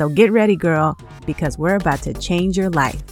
So get ready, girl, because we're about to change your life.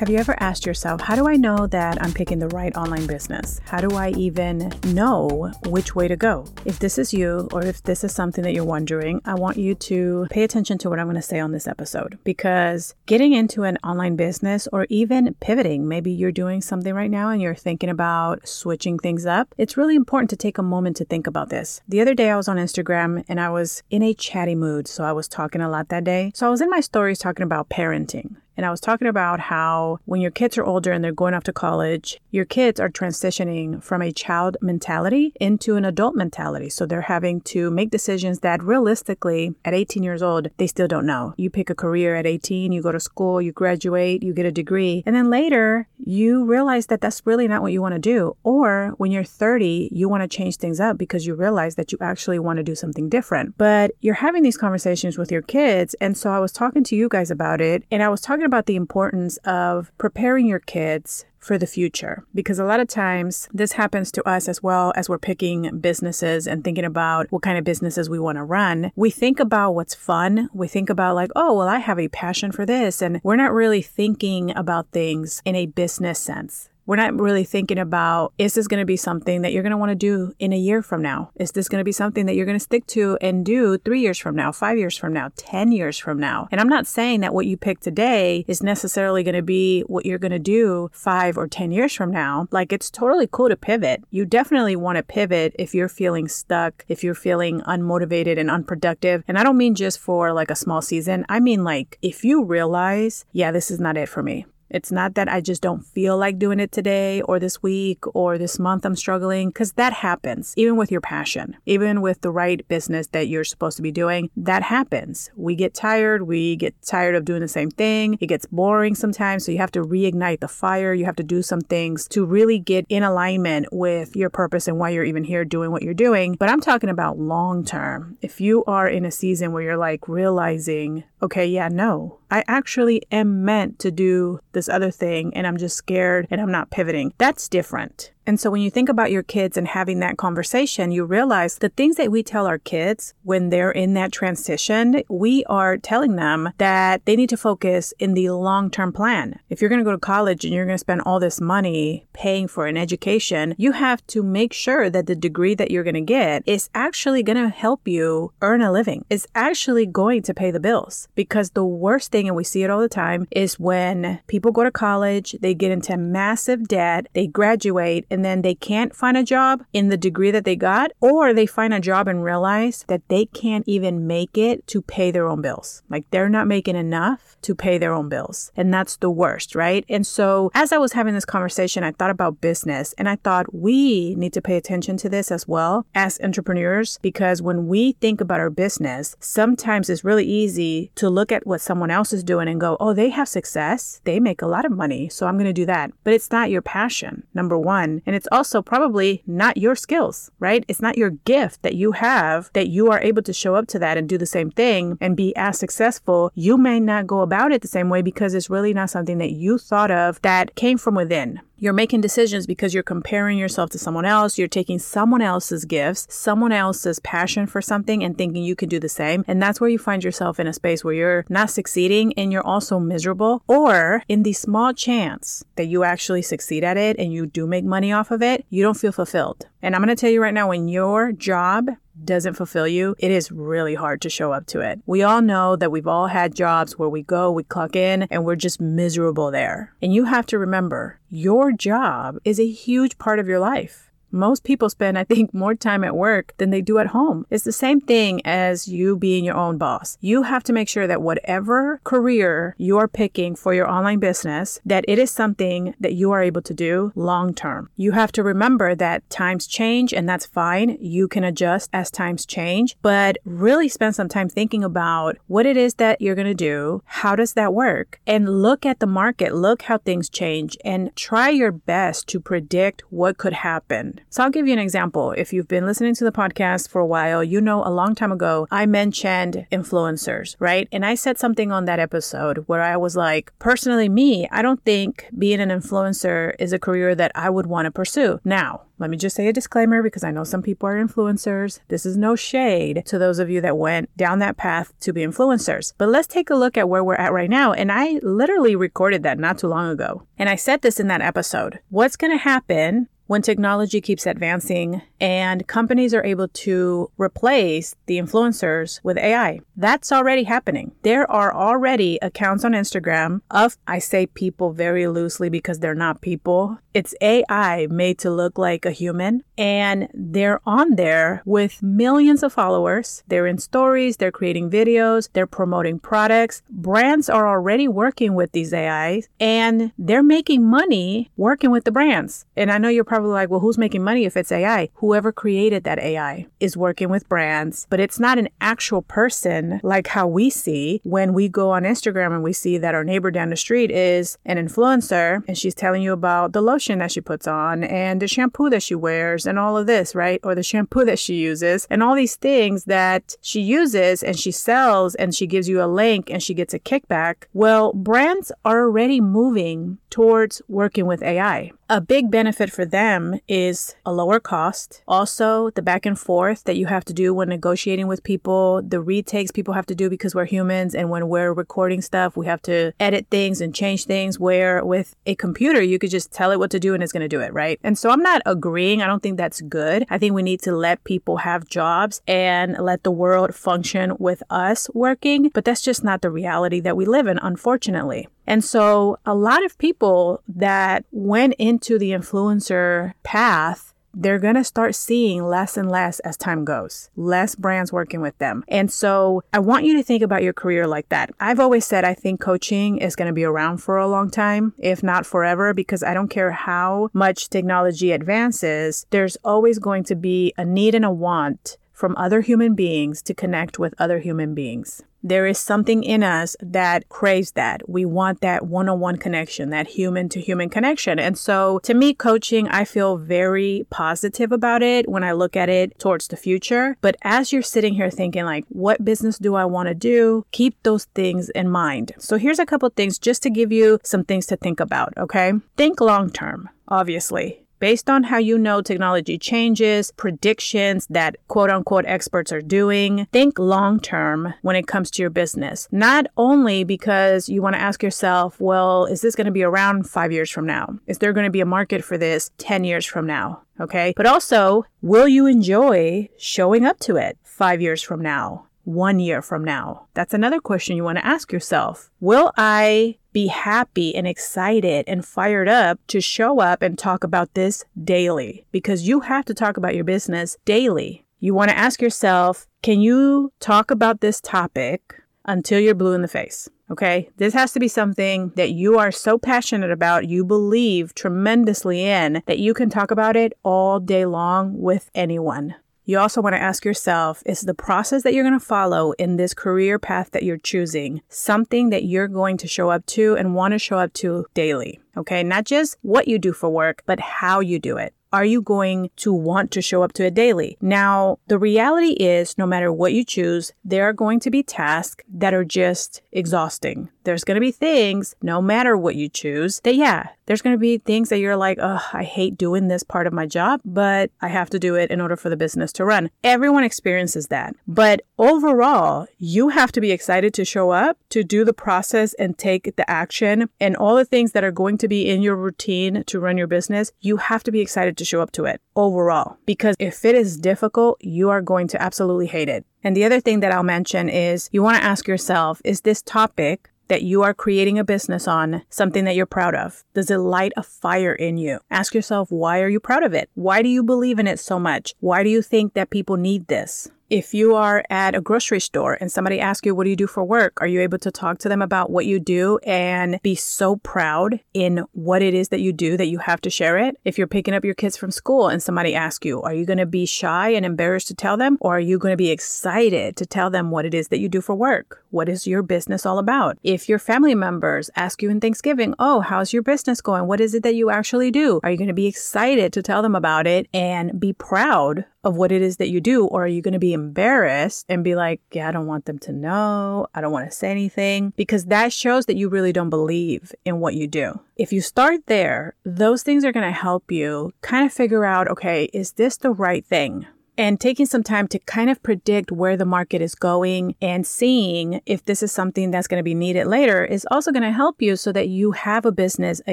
Have you ever asked yourself, how do I know that I'm picking the right online business? How do I even know which way to go? If this is you, or if this is something that you're wondering, I want you to pay attention to what I'm going to say on this episode because getting into an online business or even pivoting, maybe you're doing something right now and you're thinking about switching things up, it's really important to take a moment to think about this. The other day I was on Instagram and I was in a chatty mood, so I was talking a lot that day. So I was in my stories talking about parenting. And I was talking about how when your kids are older and they're going off to college, your kids are transitioning from a child mentality into an adult mentality. So they're having to make decisions that realistically at 18 years old, they still don't know. You pick a career at 18, you go to school, you graduate, you get a degree, and then later you realize that that's really not what you want to do. Or when you're 30, you want to change things up because you realize that you actually want to do something different. But you're having these conversations with your kids. And so I was talking to you guys about it, and I was talking about the importance of preparing your kids for the future because a lot of times this happens to us as well as we're picking businesses and thinking about what kind of businesses we want to run. We think about what's fun. We think about like, oh, well, I have a passion for this. And we're not really thinking about things in a business sense we're not really thinking about is this going to be something that you're going to want to do in a year from now? Is this going to be something that you're going to stick to and do three years from now, five years from now, 10 years from now? And I'm not saying that what you pick today is necessarily going to be what you're going to do five or 10 years from now. Like it's totally cool to pivot. You definitely want to pivot if you're feeling stuck, if you're feeling unmotivated and unproductive. And I don't mean just for like a small season, I mean like if you realize, yeah, this is not it for me. It's not that I just don't feel like doing it today or this week or this month I'm struggling, because that happens, even with your passion, even with the right business that you're supposed to be doing. That happens. We get tired. We get tired of doing the same thing. It gets boring sometimes. So you have to reignite the fire. You have to do some things to really get in alignment with your purpose and why you're even here doing what you're doing. But I'm talking about long term. If you are in a season where you're like realizing, okay, yeah, no, I actually am meant to do this other thing and I'm just scared and I'm not pivoting. That's different. And so when you think about your kids and having that conversation, you realize the things that we tell our kids when they're in that transition, we are telling them that they need to focus in the long term plan. If you're going to go to college and you're going to spend all this money paying for an education, you have to make sure that the degree that you're going to get is actually going to help you earn a living, is actually going to pay the bills. Because the worst thing, and we see it all the time, is when people go to college, they get into massive debt, they graduate, and then they can't find a job in the degree that they got, or they find a job and realize that they can't even make it to pay their own bills. Like they're not making enough to pay their own bills. And that's the worst, right? And so as I was having this conversation, I thought about business and I thought we need to pay attention to this as well as entrepreneurs because when we think about our business, sometimes it's really easy to look at what someone else is doing and go, oh, they have success. They make a lot of money. So I'm going to do that. But it's not your passion, number one. And it's also probably not your skills, right? It's not your gift that you have that you are able to show up to that and do the same thing and be as successful. You may not go about it the same way because it's really not something that you thought of that came from within. You're making decisions because you're comparing yourself to someone else. You're taking someone else's gifts, someone else's passion for something, and thinking you can do the same. And that's where you find yourself in a space where you're not succeeding and you're also miserable. Or in the small chance that you actually succeed at it and you do make money off of it, you don't feel fulfilled. And I'm going to tell you right now when your job doesn't fulfill you, it is really hard to show up to it. We all know that we've all had jobs where we go, we clock in, and we're just miserable there. And you have to remember, your job is a huge part of your life. Most people spend, I think, more time at work than they do at home. It's the same thing as you being your own boss. You have to make sure that whatever career you are picking for your online business, that it is something that you are able to do long term. You have to remember that times change and that's fine. You can adjust as times change, but really spend some time thinking about what it is that you're going to do. How does that work? And look at the market, look how things change and try your best to predict what could happen. So I'll give you an example. If you've been listening to the podcast for a while, you know a long time ago I mentioned influencers, right? And I said something on that episode where I was like, personally, me, I don't think being an influencer is a career that I would want to pursue. Now, let me just say a disclaimer because I know some people are influencers. This is no shade to those of you that went down that path to be influencers. But let's take a look at where we're at right now. And I literally recorded that not too long ago. And I said this in that episode. What's going to happen when technology keeps advancing and companies are able to replace the influencers with AI. That's already happening. There are already accounts on Instagram of, I say people very loosely because they're not people. It's AI made to look like a human, and they're on there with millions of followers. They're in stories, they're creating videos, they're promoting products. Brands are already working with these AIs, and they're making money working with the brands. And I know you're probably probably like, well, who's making money if it's AI? Whoever created that AI is working with brands, but it's not an actual person like how we see when we go on Instagram and we see that our neighbor down the street is an influencer and she's telling you about the lotion that she puts on and the shampoo that she wears and all of this, right? Or the shampoo that she uses and all these things that she uses and she sells and she gives you a link and she gets a kickback. Well, brands are already moving towards working with AI. A big benefit for them is a lower cost. Also, the back and forth that you have to do when negotiating with people, the retakes people have to do because we're humans. And when we're recording stuff, we have to edit things and change things. Where with a computer, you could just tell it what to do and it's going to do it, right? And so I'm not agreeing. I don't think that's good. I think we need to let people have jobs and let the world function with us working. But that's just not the reality that we live in, unfortunately. And so a lot of people that went into the influencer path they're going to start seeing less and less as time goes, less brands working with them. And so I want you to think about your career like that. I've always said I think coaching is going to be around for a long time, if not forever, because I don't care how much technology advances, there's always going to be a need and a want from other human beings to connect with other human beings. There is something in us that craves that. We want that one on one connection, that human to human connection. And so to me, coaching, I feel very positive about it when I look at it towards the future. But as you're sitting here thinking, like, what business do I want to do? Keep those things in mind. So here's a couple things just to give you some things to think about, okay? Think long term, obviously based on how you know technology changes, predictions that quote unquote experts are doing, think long term when it comes to your business. Not only because you want to ask yourself, well, is this going to be around five years from now? Is there going to be a market for this 10 years from now? Okay. But also, will you enjoy showing up to it five years from now? One year from now? That's another question you want to ask yourself. Will I be happy and excited and fired up to show up and talk about this daily? Because you have to talk about your business daily. You want to ask yourself, can you talk about this topic until you're blue in the face? Okay, this has to be something that you are so passionate about, you believe tremendously in, that you can talk about it all day long with anyone. You also want to ask yourself is the process that you're going to follow in this career path that you're choosing something that you're going to show up to and want to show up to daily? Okay, not just what you do for work, but how you do it are you going to want to show up to it daily? Now, the reality is, no matter what you choose, there are going to be tasks that are just exhausting. There's going to be things, no matter what you choose, that yeah, there's going to be things that you're like, oh, I hate doing this part of my job, but I have to do it in order for the business to run. Everyone experiences that. But overall, you have to be excited to show up, to do the process and take the action and all the things that are going to be in your routine to run your business. You have to be excited to show up to it overall. Because if it is difficult, you are going to absolutely hate it. And the other thing that I'll mention is you want to ask yourself, is this topic that you are creating a business on something that you're proud of? Does it light a fire in you? Ask yourself, why are you proud of it? Why do you believe in it so much? Why do you think that people need this? If you are at a grocery store and somebody asks you, What do you do for work? Are you able to talk to them about what you do and be so proud in what it is that you do that you have to share it? If you're picking up your kids from school and somebody asks you, Are you going to be shy and embarrassed to tell them? Or are you going to be excited to tell them what it is that you do for work? What is your business all about? If your family members ask you in Thanksgiving, Oh, how's your business going? What is it that you actually do? Are you going to be excited to tell them about it and be proud of what it is that you do? Or are you going to be embarrassed and be like, yeah, I don't want them to know. I don't want to say anything because that shows that you really don't believe in what you do. If you start there, those things are going to help you kind of figure out, okay, is this the right thing? And taking some time to kind of predict where the market is going and seeing if this is something that's going to be needed later is also going to help you so that you have a business a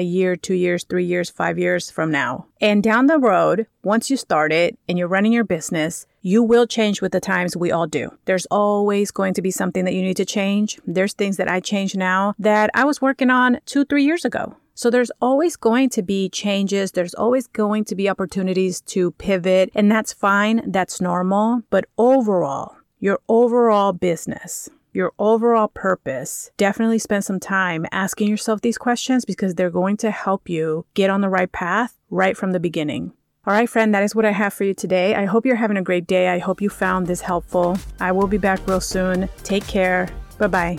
year, two years, three years, five years from now. And down the road, once you start it and you're running your business, you will change with the times we all do. There's always going to be something that you need to change. There's things that I change now that I was working on two, three years ago. So there's always going to be changes. There's always going to be opportunities to pivot, and that's fine. That's normal. But overall, your overall business, your overall purpose, definitely spend some time asking yourself these questions because they're going to help you get on the right path right from the beginning. All right, friend, that is what I have for you today. I hope you're having a great day. I hope you found this helpful. I will be back real soon. Take care. Bye bye.